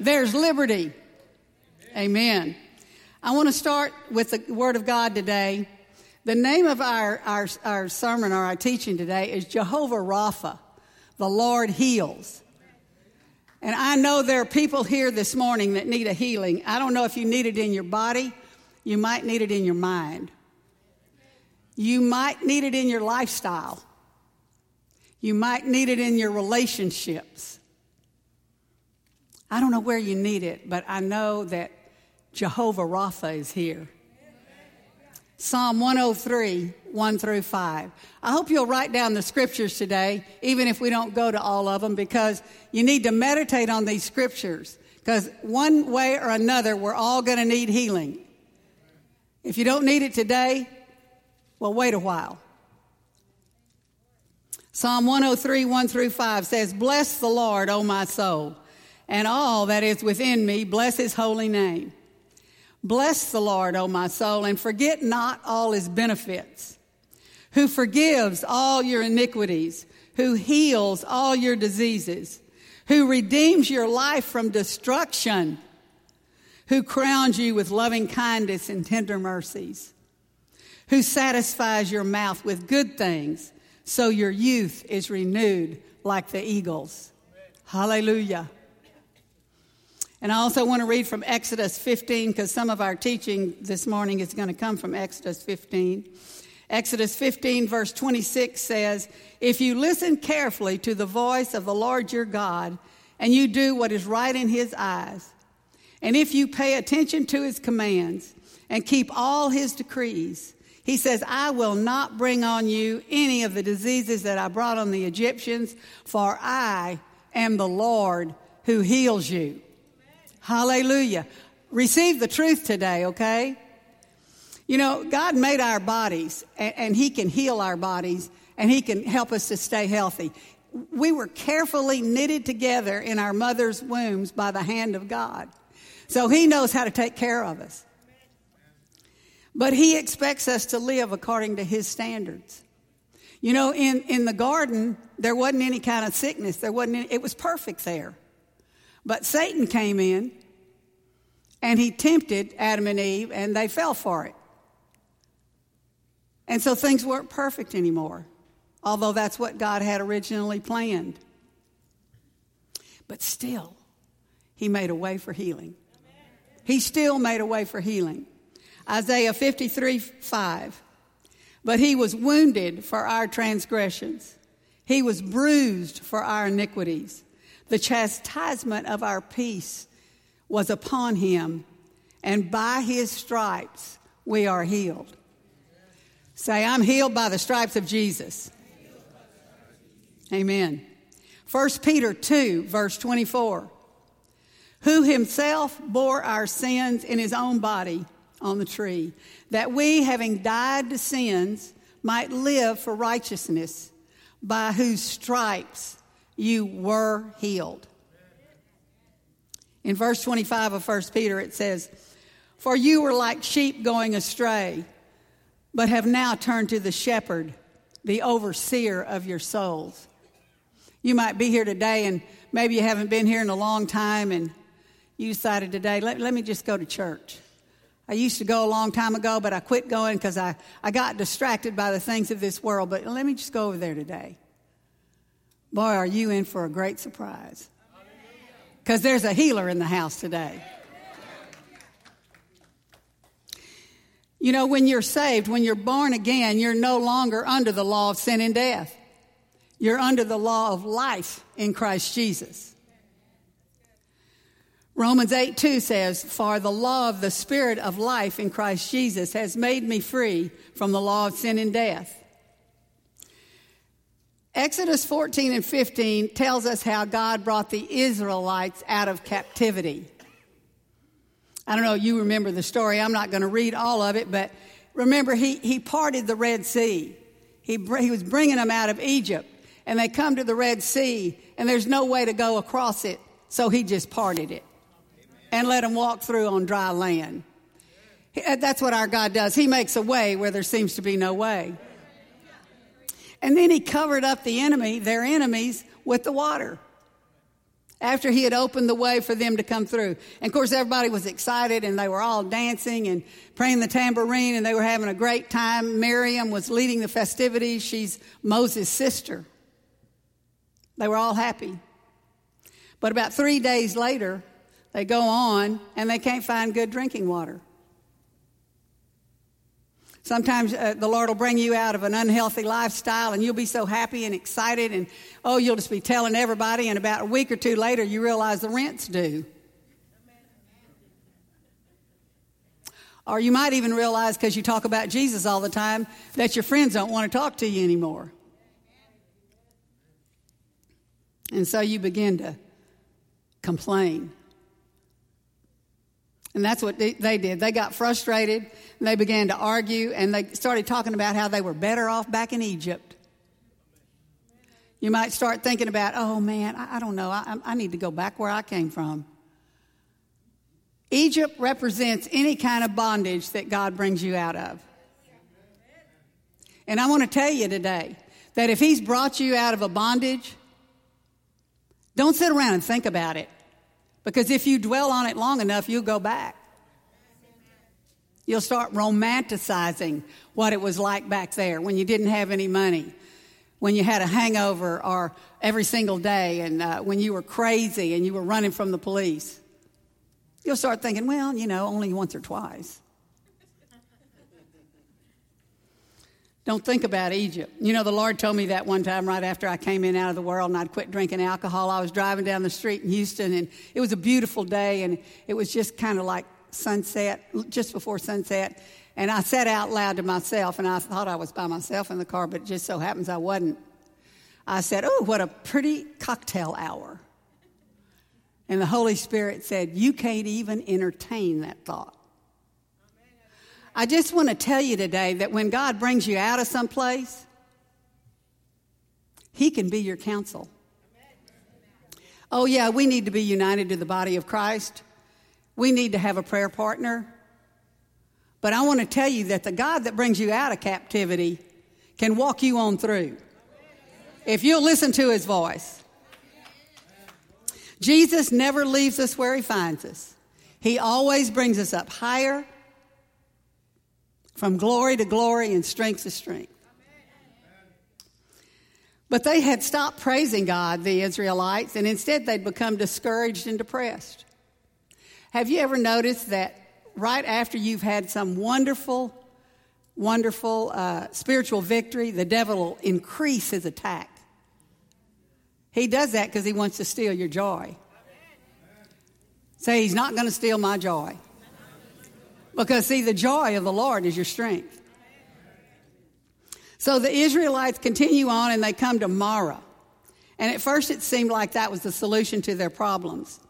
there's liberty. Amen. I want to start with the Word of God today. The name of our, our, our sermon or our teaching today is Jehovah Rapha, the Lord heals. And I know there are people here this morning that need a healing. I don't know if you need it in your body, you might need it in your mind. You might need it in your lifestyle. You might need it in your relationships. I don't know where you need it, but I know that Jehovah Rapha is here. Psalm 103, 1 through 5. I hope you'll write down the scriptures today, even if we don't go to all of them, because you need to meditate on these scriptures. Because one way or another, we're all going to need healing. If you don't need it today, well, wait a while. Psalm 103, 1 through 5 says, Bless the Lord, O my soul, and all that is within me, bless his holy name. Bless the Lord, O my soul, and forget not all his benefits, who forgives all your iniquities, who heals all your diseases, who redeems your life from destruction, who crowns you with loving kindness and tender mercies, who satisfies your mouth with good things, so your youth is renewed like the eagles. Hallelujah. And I also want to read from Exodus 15 because some of our teaching this morning is going to come from Exodus 15. Exodus 15, verse 26 says, If you listen carefully to the voice of the Lord your God, and you do what is right in his eyes, and if you pay attention to his commands and keep all his decrees, he says, I will not bring on you any of the diseases that I brought on the Egyptians, for I am the Lord who heals you. Hallelujah. Receive the truth today, okay? You know, God made our bodies and, and, He can heal our bodies and He can help us to stay healthy. We were carefully knitted together in our mother's wombs by the hand of God. So He knows how to take care of us. But He expects us to live according to His standards. You know, in, in the garden, there wasn't any kind of sickness. There wasn't any, it was perfect there. But Satan came in and he tempted Adam and Eve, and they fell for it. And so things weren't perfect anymore, although that's what God had originally planned. But still, he made a way for healing. He still made a way for healing. Isaiah 53 5. But he was wounded for our transgressions, he was bruised for our iniquities. The chastisement of our peace was upon him, and by his stripes we are healed. Say, I'm healed by the stripes of Jesus. Amen. 1 Peter 2, verse 24. Who himself bore our sins in his own body on the tree, that we, having died to sins, might live for righteousness, by whose stripes you were healed. In verse 25 of 1 Peter, it says, For you were like sheep going astray, but have now turned to the shepherd, the overseer of your souls. You might be here today, and maybe you haven't been here in a long time, and you decided today, let, let me just go to church. I used to go a long time ago, but I quit going because I, I got distracted by the things of this world. But let me just go over there today. Boy, are you in for a great surprise. Because there's a healer in the house today. You know, when you're saved, when you're born again, you're no longer under the law of sin and death. You're under the law of life in Christ Jesus. Romans 8 2 says, For the law of the Spirit of life in Christ Jesus has made me free from the law of sin and death. Exodus 14 and 15 tells us how God brought the Israelites out of captivity. I don't know, you remember the story. I'm not going to read all of it, but remember, he, he parted the Red Sea. He, he was bringing them out of Egypt, and they come to the Red Sea, and there's no way to go across it, so he just parted it and let them walk through on dry land. That's what our God does. He makes a way where there seems to be no way. And then he covered up the enemy, their enemies, with the water. after he had opened the way for them to come through. And of course, everybody was excited and they were all dancing and playing the tambourine and they were having a great time. Miriam was leading the festivities. She's Moses' sister. They were all happy. But about three days later, they go on and they can't find good drinking water. Sometimes uh, the Lord will bring you out of an unhealthy lifestyle and you'll be so happy and excited and oh, you'll just be telling everybody and about a week or two later you realize the rent's due. Or you might even realize because you talk about Jesus all the time that your friends don't want to talk to you anymore. And so you begin to complain. And that's what they, did. They got frustrated and they began to argue and they started talking about how they were better off back in Egypt. You might start thinking about, oh man, I, I don't know, I, I need to go back where I came from. Egypt represents any kind of bondage that God brings you out of. And I want to tell you today that if He's brought you out of a bondage, don't sit around and think about it. Because if you dwell on it long enough, you'll go back. You'll start romanticizing what it was like back there when you didn't have any money, when you had a hangover or every single day, and uh, when you were crazy and you were running from the police. You'll start thinking, well, you know, only once or twice. Don't think about Egypt. You know, the Lord told me that one time right after I came in out of the world and I'd quit drinking alcohol. I was driving down the street in Houston and it was a beautiful day and it was just kind of like sunset, just before sunset. And I said out loud to myself, and I thought I was by myself in the car, but it just so happens I wasn't. I said, Oh, what a pretty cocktail hour. And the Holy Spirit said, You can't even entertain that thought. I just want to tell you today that when God brings you out of some place, He can be your counsel. Oh, yeah, we need to be united to the body of Christ. We need to have a prayer partner. But I want to tell you that the God that brings you out of captivity can walk you on through if you'll listen to His voice. Jesus never leaves us where He finds us, He always brings us up higher from glory to glory and strength to strength. But they had stopped praising God, the Israelites, and instead they'd become discouraged and depressed. Have you ever noticed that right after you've had some wonderful, wonderful uh, spiritual victory, the devil will increase his attack? He does that because he wants to steal your joy. Say, he's not going to steal my joy. Because, see, the joy of the Lord is your strength. So the Israelites continue on and they come to Marah. And at first it seemed like that was the solution to their problems.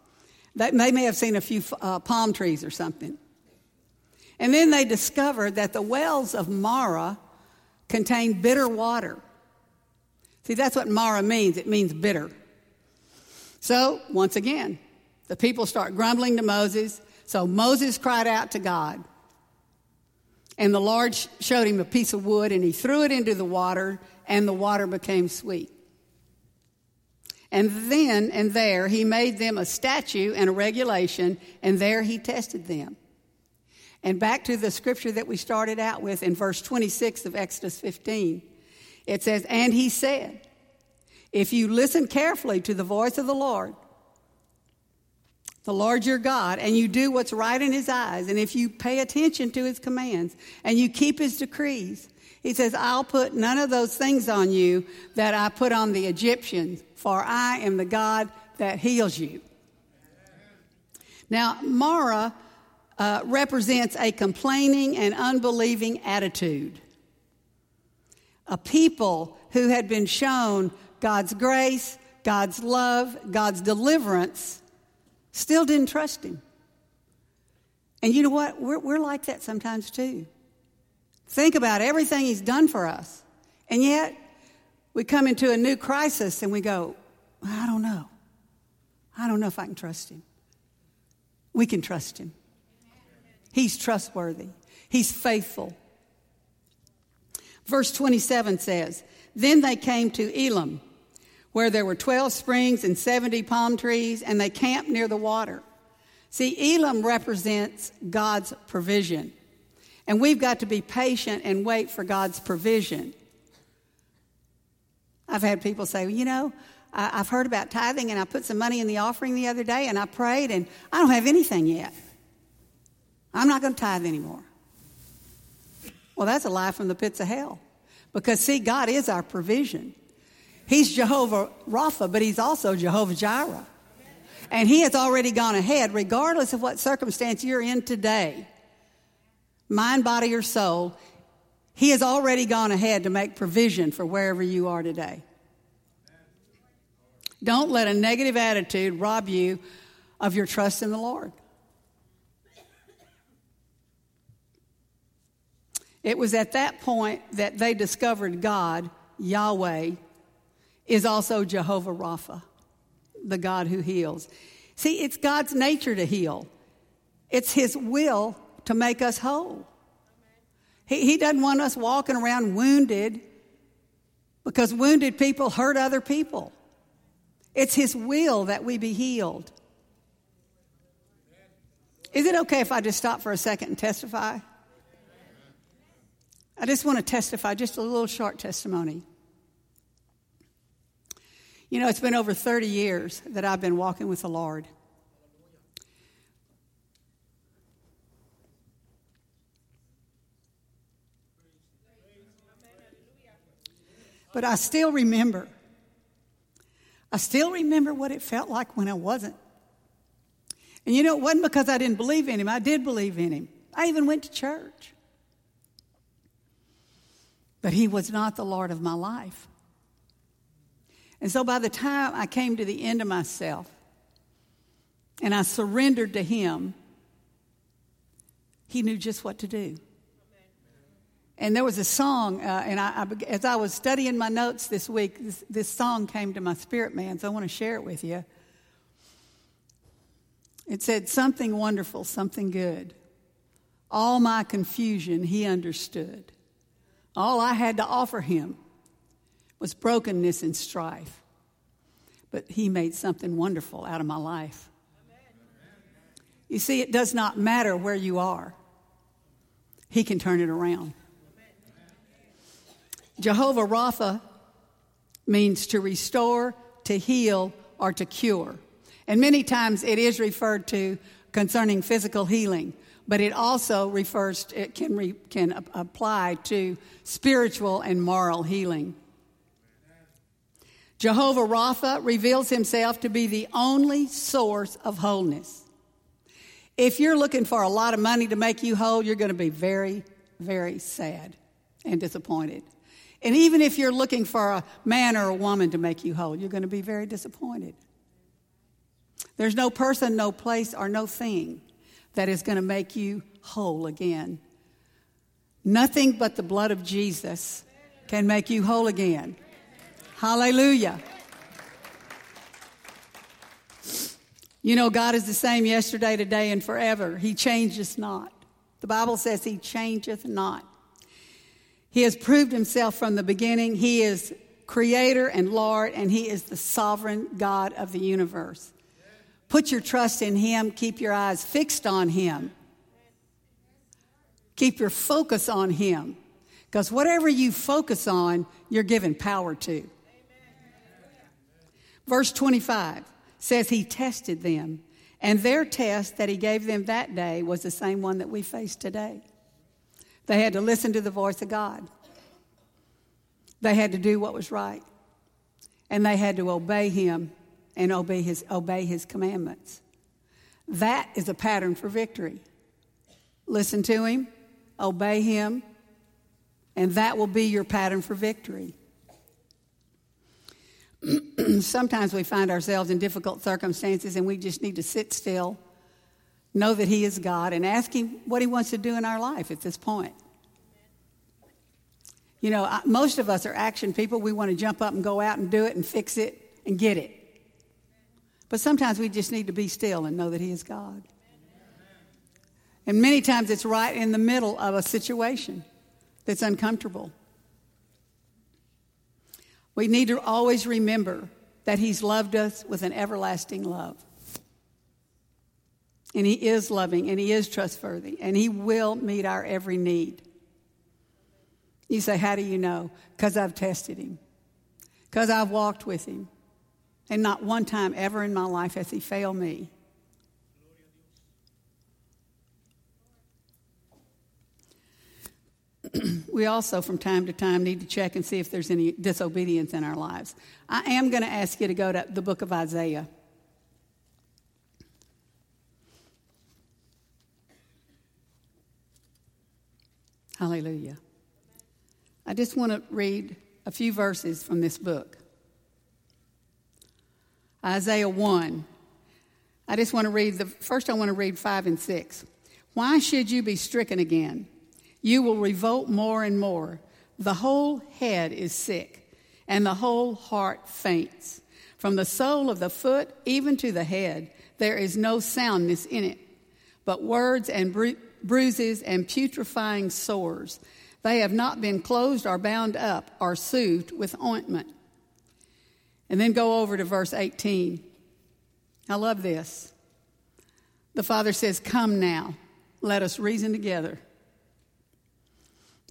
They may have seen a few uh, palm trees or something. And then they discovered that the wells of Marah contain bitter water. See, that's what Marah means. It means bitter. So, once again, the people start grumbling to Moses. So Moses cried out to God. And the Lord showed him a piece of wood, and he threw it into the water, and the water became sweet. And then and there he made them a statute and a regulation, and there he tested them. And back to the scripture that we started out with in verse 26 of Exodus 15, it says, And he said, If you listen carefully to the voice of the Lord, the Lord your God, and you do what's right in his eyes, and if you pay attention to his commands and you keep his decrees, he says, I'll put none of those things on you that I put on the Egyptians, for I am the God that heals you. Now, Marah uh, represents a complaining and unbelieving attitude. A people who had been shown God's grace, God's love, God's deliverance, Still didn't trust him. And you know what? We're, we're like that sometimes too. Think about everything he's done for us. And yet, we come into a new crisis and we go, I don't know. I don't know if I can trust him. We can trust him. He's trustworthy, he's faithful. Verse 27 says, Then they came to Elim, where there were 12 springs and 70 palm trees, and they camped near the water. See, Elim represents God's provision. And we've got to be patient and wait for God's provision. I've had people say, well, you know, I, have heard about tithing and I put some money in the offering the other day and I prayed and I don't have anything yet. I'm not going to tithe anymore. Well, that's a lie from the pits of hell. Because, see, God is our provision. He's Jehovah Rapha, but He's also Jehovah Jireh. And He has already gone ahead, regardless of what circumstance you're in today mind, body, or soul. He has already gone ahead to make provision for wherever you are today. Don't let a negative attitude rob you of your trust in the Lord. It was at that point that they discovered God, Yahweh, is also Jehovah Rapha, the God who heals. See, it's God's nature to heal, it's His will to make us whole. He, he doesn't want us walking around wounded because wounded people hurt other people. It's His will that we be healed. Is it okay if I just stop for a second and testify? I just want to testify, just a little short testimony. You know, it's been over 30 years that I've been walking with the Lord. But I still remember. I still remember what it felt like when I wasn't. And you know, it wasn't because I didn't believe in him. I did believe in him. I even went to church. But he was not the Lord of my life. And so by the time I came to the end of myself and I surrendered to him, he knew just what to do. And there was a song, uh, and I, I, as I was studying my notes this week, this, this song came to my spirit, man, so I want to share it with you. It said, Something wonderful, something good. All my confusion he understood. All I had to offer him was brokenness and strife. But he made something wonderful out of my life. You see, it does not matter where you are, he can turn it around. Jehovah Rapha means to restore, to heal, or to cure. And many times it is referred to concerning physical healing but it also refers, to, it can, re, can apply to spiritual and moral healing. Jehovah Rapha reveals himself to be the only source of wholeness. If you're looking for a lot of money to make you whole, you're going to be very, very sad and disappointed. And even if you're looking for a man or a woman to make you whole, you're going to be very disappointed. There's no person, no place, or no thing that is going to make you whole again. Nothing but the blood of Jesus can make you whole again. Hallelujah. You know, God is the same yesterday, today, and forever. He changes not. The Bible says He changeth not. He has proved Himself from the beginning. He is Creator and Lord, and He is the sovereign God of the universe. Put your trust in Him. Keep your eyes fixed on Him. Keep your focus on Him. Because whatever you focus on, you're given power to. Verse 25 says He tested them, and their test that He gave them that day was the same one that we face today. They had to listen to the voice of God, they had to do what was right, and they had to obey Him and obey his, obey his commandments. That is a pattern for victory. Listen to him, obey him, and that will be your pattern for victory. Sometimes we find ourselves in difficult circumstances and we just need to sit still, know that He is God, and ask Him what He wants to do in our life at this point. You know, most of us are action people. We want to jump up and go out and do it and fix it and get it. But sometimes we just need to be still and know that He is God. And many times it's right in the middle of a situation that's uncomfortable. We need to always remember that He's loved us with an everlasting love. And He is loving and He is trustworthy and He will meet our every need. You say, How do you know? Because I've tested Him, because I've walked with Him. And not one time ever in my life has He failed me. We also, from time to time, need to check and see if there's any disobedience in our lives. I am going to ask you to go to the book of Isaiah. Hallelujah. I just want to read a few verses from this book. Isaiah 1. I just want to read the first, I want to read 5 and 6. Why should you be stricken again? You will revolt more and more. The whole head is sick, and the whole heart faints. From the sole of the foot even to the head, there is no soundness in it, but words and bru- bruises and putrefying sores. They have not been closed or bound up or soothed with ointment. And then go over to verse 18. I love this. The Father says, Come now, let us reason together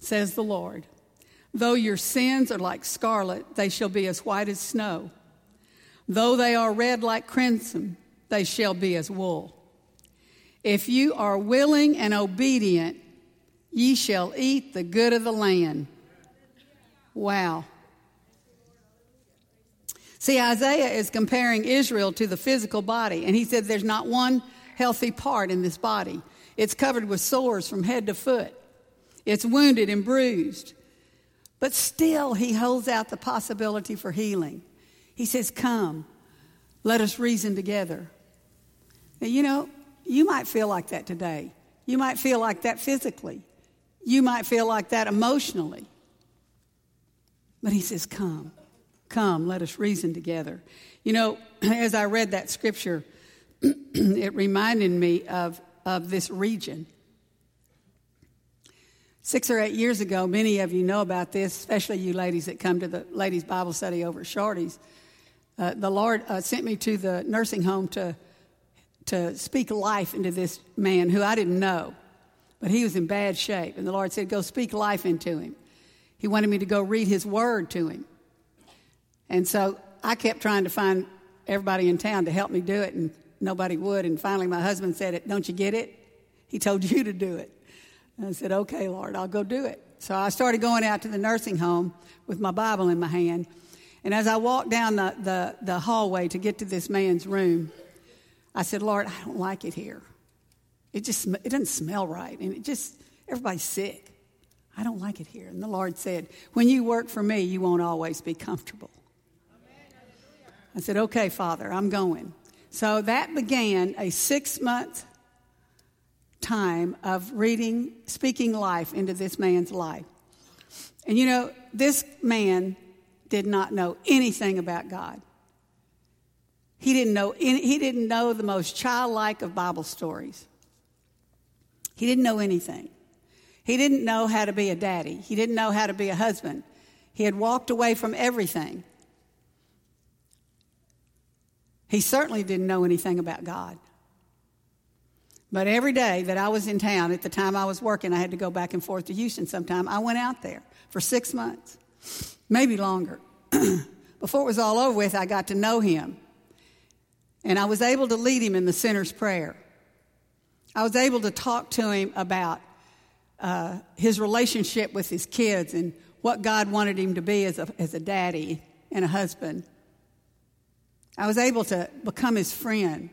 says the Lord. Though your sins are like scarlet, they shall be as white as snow. Though they are red like crimson, they shall be as wool. If you are willing and obedient, ye shall eat the good of the land. Wow. See, Isaiah is comparing Israel to the physical body, and he said there's not one healthy part in this body. It's covered with sores from head to foot. It's wounded and bruised. But still, he holds out the possibility for healing. He says, Come, let us reason together. Now, you know, you might feel like that today. You might feel like that physically. You might feel like that emotionally. But he says, Come, come, let us reason together. You know, as I read that scripture, it reminded me of, of this region. Six or eight years ago, many of you know about this, especially you ladies that come to the ladies' Bible study over at Shardy's. Uh, the Lord uh, sent me to the nursing home to, to speak life into this man who I didn't know, but he was in bad shape. And the Lord said, Go speak life into him. He wanted me to go read his word to him. And so I kept trying to find everybody in town to help me do it, and nobody would. And finally, my husband said, Don't you get it? He told you to do it. And I said, okay, Lord, I'll go do it. So I started going out to the nursing home with my Bible in my hand. And as I walked down the, the, the hallway to get to this man's room, I said, Lord, I don't like it here. It just it doesn't smell right. And it just, everybody's sick. I don't like it here. And the Lord said, When you work for me, you won't always be comfortable. I said, Okay, Father, I'm going. So that began a six month time of reading, speaking life into this man's life. And you know, this man did not know anything about God. He didn't know any, he didn't know the most childlike of Bible stories. He didn't know anything. He didn't know how to be a daddy. He didn't know how to be a husband. He had walked away from everything. He certainly didn't know anything about God. But every day that I was in town, at the time I was working, I had to go back and forth to Houston sometime. I went out there for six months, maybe longer. Before it was all over with, I got to know him. And I was able to lead him in the sinner's prayer. I was able to talk to him about uh, his relationship with his kids and what God wanted him to be as a, as a daddy and a husband. I was able to become his friend.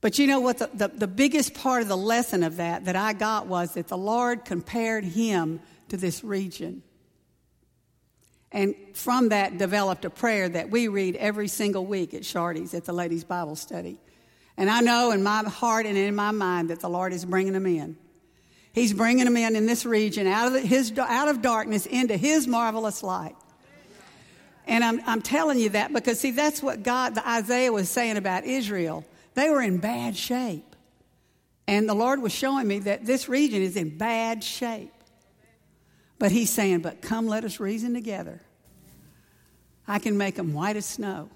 But you know what? The, the, the, biggest part of the lesson of that that I got was that the Lord compared him to this region. And from that developed a prayer that we read every single week at Shardy's at the ladies' Bible study. And I know in my heart and in my mind that the Lord is bringing them in. He's bringing them in in this region out of, his, out of darkness into his marvelous light. And I'm, I'm telling you that because, see, that's what God, the Isaiah was saying about Israel. They were in bad shape. And the Lord was showing me that this region is in bad shape. But He's saying, But come, let us reason together. I can make them white as snow.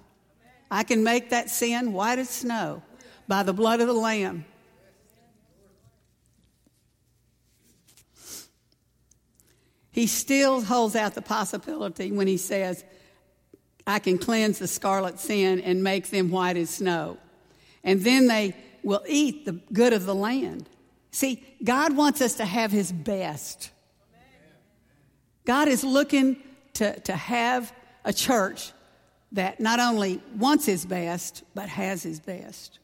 I can make that sin white as snow by the blood of the Lamb. He still holds out the possibility when he says, I can cleanse the scarlet sin and make them white as snow. And then they will eat the good of the land. See, God wants us to have his best. God is looking to, to have a church that not only wants his best, but has his best.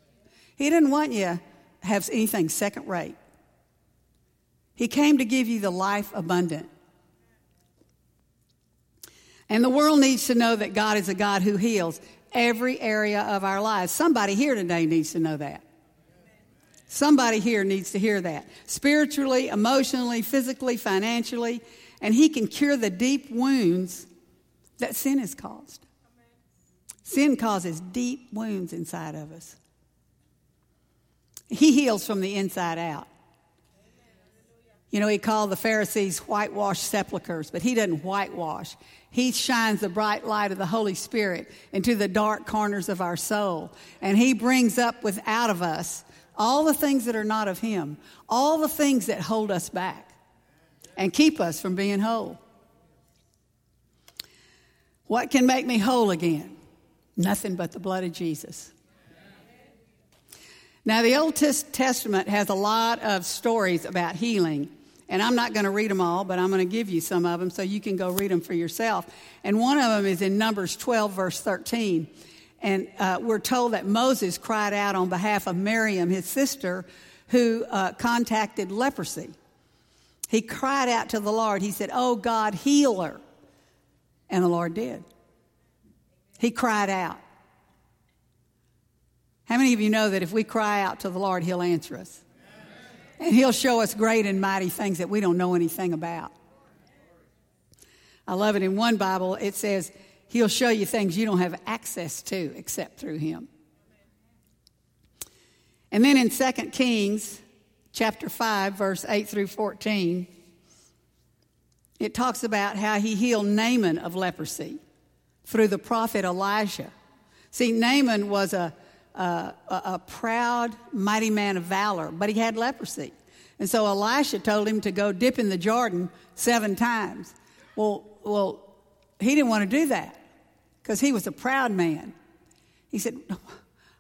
He didn't want you to have anything second rate. He came to give you the life abundant. And the world needs to know that God is a God who heals every area of our lives. Somebody here today needs to know that. Somebody here needs to hear that. Spiritually, emotionally, physically, financially, and He can cure the deep wounds that sin has caused. Sin causes deep wounds inside of us. He heals from the inside out. You know, he called the Pharisees whitewashed sepulchres, but he doesn't whitewash. He shines the bright light of the Holy Spirit into the dark corners of our soul. And he brings up with out of us all the things that are not of him, all the things that hold us back and keep us from being whole. What can make me whole again? Nothing but the blood of Jesus. Now, the Old Testament has a lot of stories about healing. And I'm not going to read them all, but I'm going to give you some of them so you can go read them for yourself. And one of them is in Numbers 12, verse 13. And uh, we're told that Moses cried out on behalf of Miriam, his sister, who uh, contacted leprosy. He cried out to the Lord. He said, Oh God, heal her. And the Lord did. He cried out. How many of you know that if we cry out to the Lord, He'll answer us? And He'll show us great and mighty things that we don't know anything about. I love it. In one Bible, it says, He'll show you things you don't have access to except through Him. And then in 2 Kings chapter 5, verse 8 through 14, it talks about how he healed Naaman of leprosy through the prophet Elijah. See, Naaman was a a, a proud, mighty man of valor, but he had leprosy. And so Elisha told him to go dip in the Jordan seven times. Well, well, he didn't want to do that because he was a proud man. He said,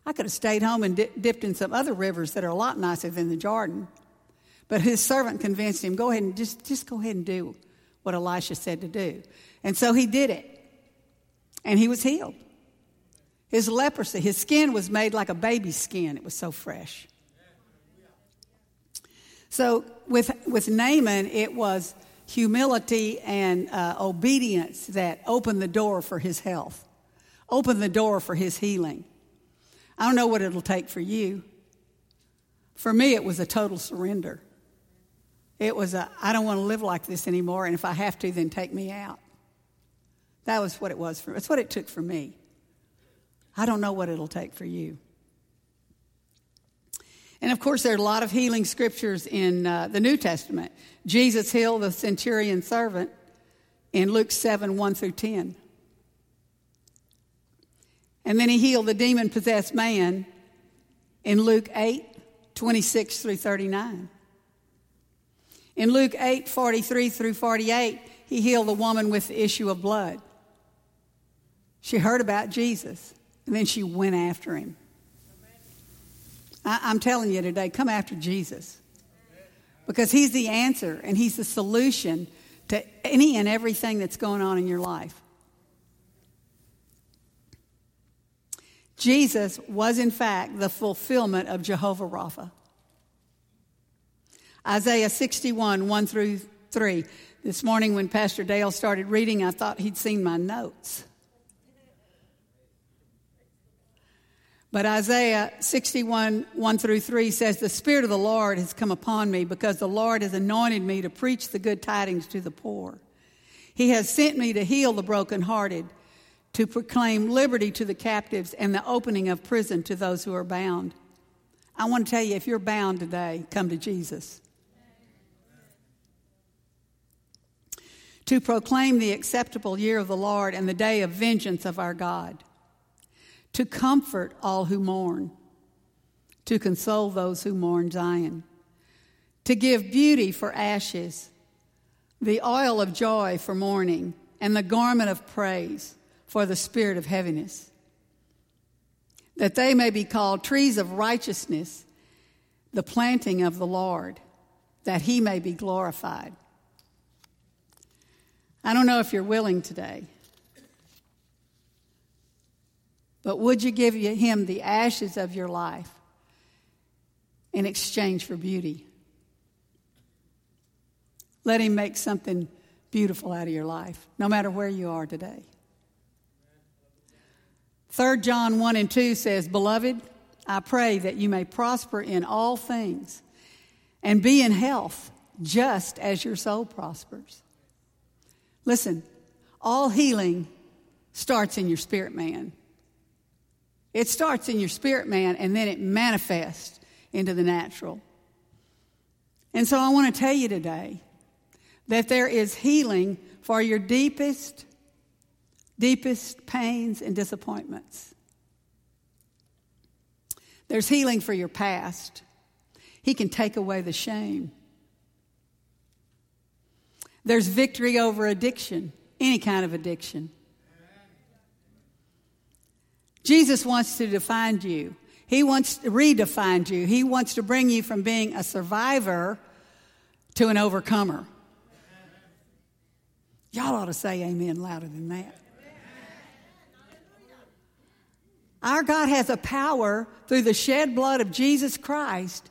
I could have stayed home and dipped in some other rivers that are a lot nicer than the Jordan. But his servant convinced him, go ahead and just, just go ahead and do what Elisha said to do. And so he did it. And he was healed. His leprosy, his skin was made like a baby's skin. It was so fresh. So with, with Naaman, it was humility and uh, obedience that opened the door for his health, opened the door for his healing. I don't know what it'll take for you. For me, it was a total surrender. It was a, I don't want to live like this anymore, and if I have to, then take me out. That was what it was for. That's what it took for me. I don't know what it'll take for you. And of course, there are a lot of healing scriptures in uh, the New Testament. Jesus healed the centurion servant in Luke 7 1 through 10. And then he healed the demon possessed man in Luke 8 26 through 39. In Luke 8 43 through 48, he healed the woman with the issue of blood. She heard about Jesus. And then she went after him. I, am telling you today, come after Jesus. Because he's the answer and he's the solution to any and everything that's going on in your life. Jesus was, in fact, the fulfillment of Jehovah Rapha. Isaiah 61, 1 through 3. This morning, when Pastor Dale started reading, I thought he'd seen my notes. But Isaiah 61, 1 through 3 says, The Spirit of the Lord has come upon me because the Lord has anointed me to preach the good tidings to the poor. He has sent me to heal the brokenhearted, to proclaim liberty to the captives and the opening of prison to those who are bound. I want to tell you if you're bound today, come to Jesus. to proclaim the acceptable year of the Lord and the day of vengeance of our God, to comfort all who mourn, to console those who mourn Zion, to give beauty for ashes, the oil of joy for mourning, and the garment of praise for the spirit of heaviness, that they may be called trees of righteousness, the planting of the Lord, that he may be glorified. I don't know if you're willing today, but would you give him the ashes of your life in exchange for beauty? Let him make something beautiful out of your life, no matter where you are today. 3 John 1 and 2 says, Beloved, I pray that you may prosper in all things and be in health, just as your soul prospers. Listen, all healing starts in your spirit man. It starts in your spirit man and then it manifests into the natural. And so I want to tell you today that there is healing for your deepest, deepest pains and disappointments. There's healing for your past. He can take away the shame. There's victory over addiction, any kind of addiction. Jesus wants to define you. He wants to redefine you. He wants to bring you from being a survivor to an overcomer. Y'all ought to say amen louder than that. Our God has a power through the shed blood of Jesus Christ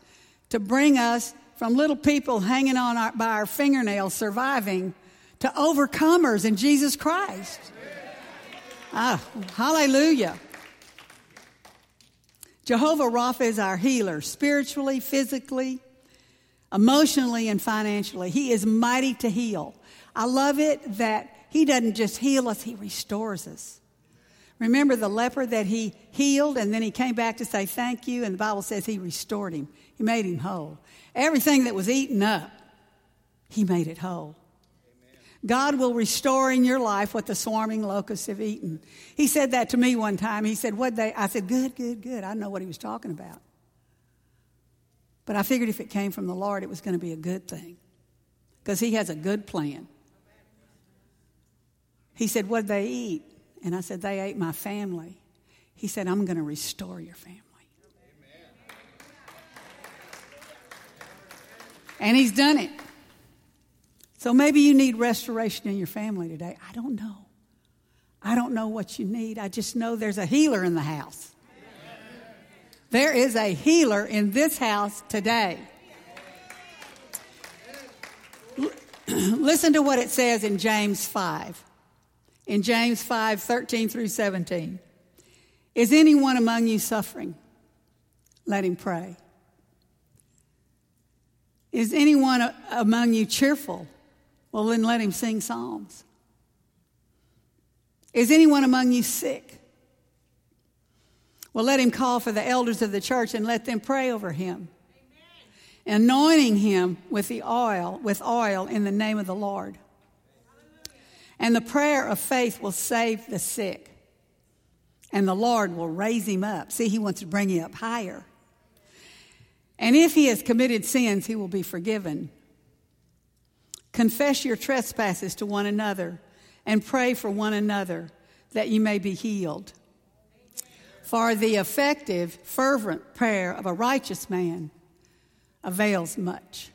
to bring us from little people hanging on our, by our fingernails, surviving, to overcomers in Jesus Christ. Ah, hallelujah. Jehovah Rapha is our healer, spiritually, physically, emotionally, and financially. He is mighty to heal. I love it that He doesn't just heal us, He restores us. Remember the leper that He healed and then He came back to say thank you, and the Bible says He restored him, He made him whole. Everything that was eaten up, He made it whole. God will restore in your life what the swarming locusts have eaten. He said that to me one time. He said, What they I said, Good, good, good. I know what he was talking about. But I figured if it came from the Lord, it was going to be a good thing. Because he has a good plan. He said, What'd they eat? And I said, They ate my family. He said, I'm going to restore your family. Amen. And he's done it. So maybe you need restoration in your family today. I don't know. I don't know what you need. I just know there's a healer in the house. There is a healer in this house today. Listen to what it says in James 5. In James 5 13 through 17. Is anyone among you suffering? Let him pray. Is anyone among you cheerful? Well, then let him sing psalms. Is anyone among you sick? Well, let him call for the elders of the church and let them pray over him, Amen. anointing him with the oil, with oil in the name of the Lord. And the prayer of faith will save the sick, and the Lord will raise him up. See, he wants to bring you up higher. And if he has committed sins, he will be forgiven. Confess your trespasses to one another and pray for one another that you may be healed. For the effective, fervent prayer of a righteous man avails much.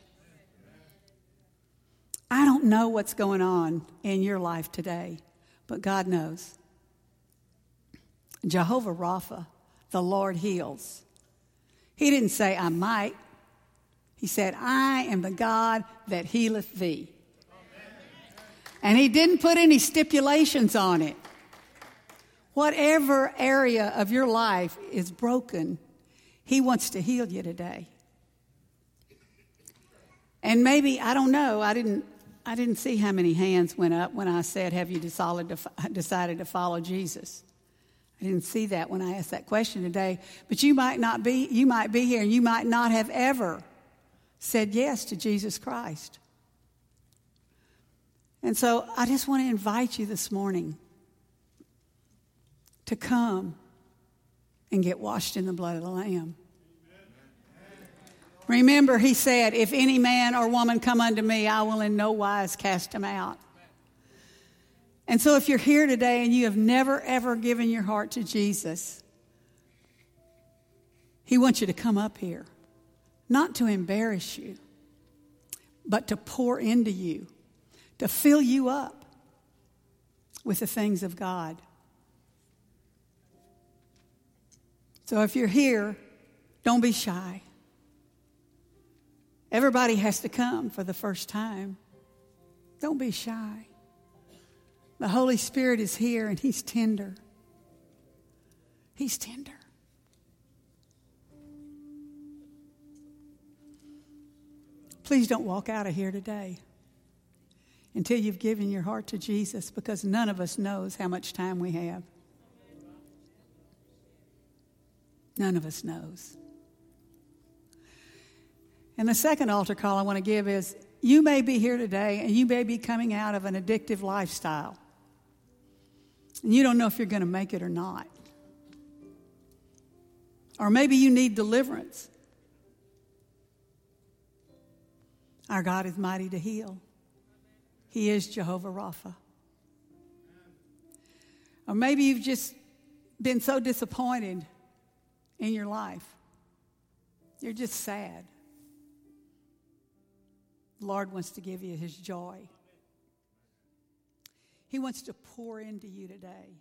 I don't know what's going on in your life today, but God knows. Jehovah Rapha, the Lord heals. He didn't say, I might. He said, I am the God that healeth thee. And he didn't put any stipulations on it. Whatever area of your life is broken, he wants to heal you today. And maybe, I don't know, I didn't, I didn't see how many hands went up when I said, Have you decided to, decided to follow Jesus? I didn't see that when I asked that question today. But you might not be, you might be here and you might not have ever said yes to Jesus Christ. And so I just want to invite you this morning to come and get washed in the blood of the Lamb. Remember, he said, If any man or woman come unto me, I will in no wise cast him out. And so, if you're here today and you have never, ever given your heart to Jesus, he wants you to come up here, not to embarrass you, but to pour into you, to fill you up with the things of God. So, if you're here, don't be shy. Everybody has to come for the first time. Don't be shy. The Holy Spirit is here and He's tender. He's tender. Please don't walk out of here today until you've given your heart to Jesus because none of us knows how much time we have. None of us knows. And the second altar call I want to give is you may be here today and you may be coming out of an addictive lifestyle. And you don't know if you're going to make it or not. Or maybe you need deliverance. Our God is mighty to heal. He is Jehovah Rapha. Or maybe you've just been so disappointed in your life. You're just sad. The Lord wants to give you his joy. He wants to pour into you today.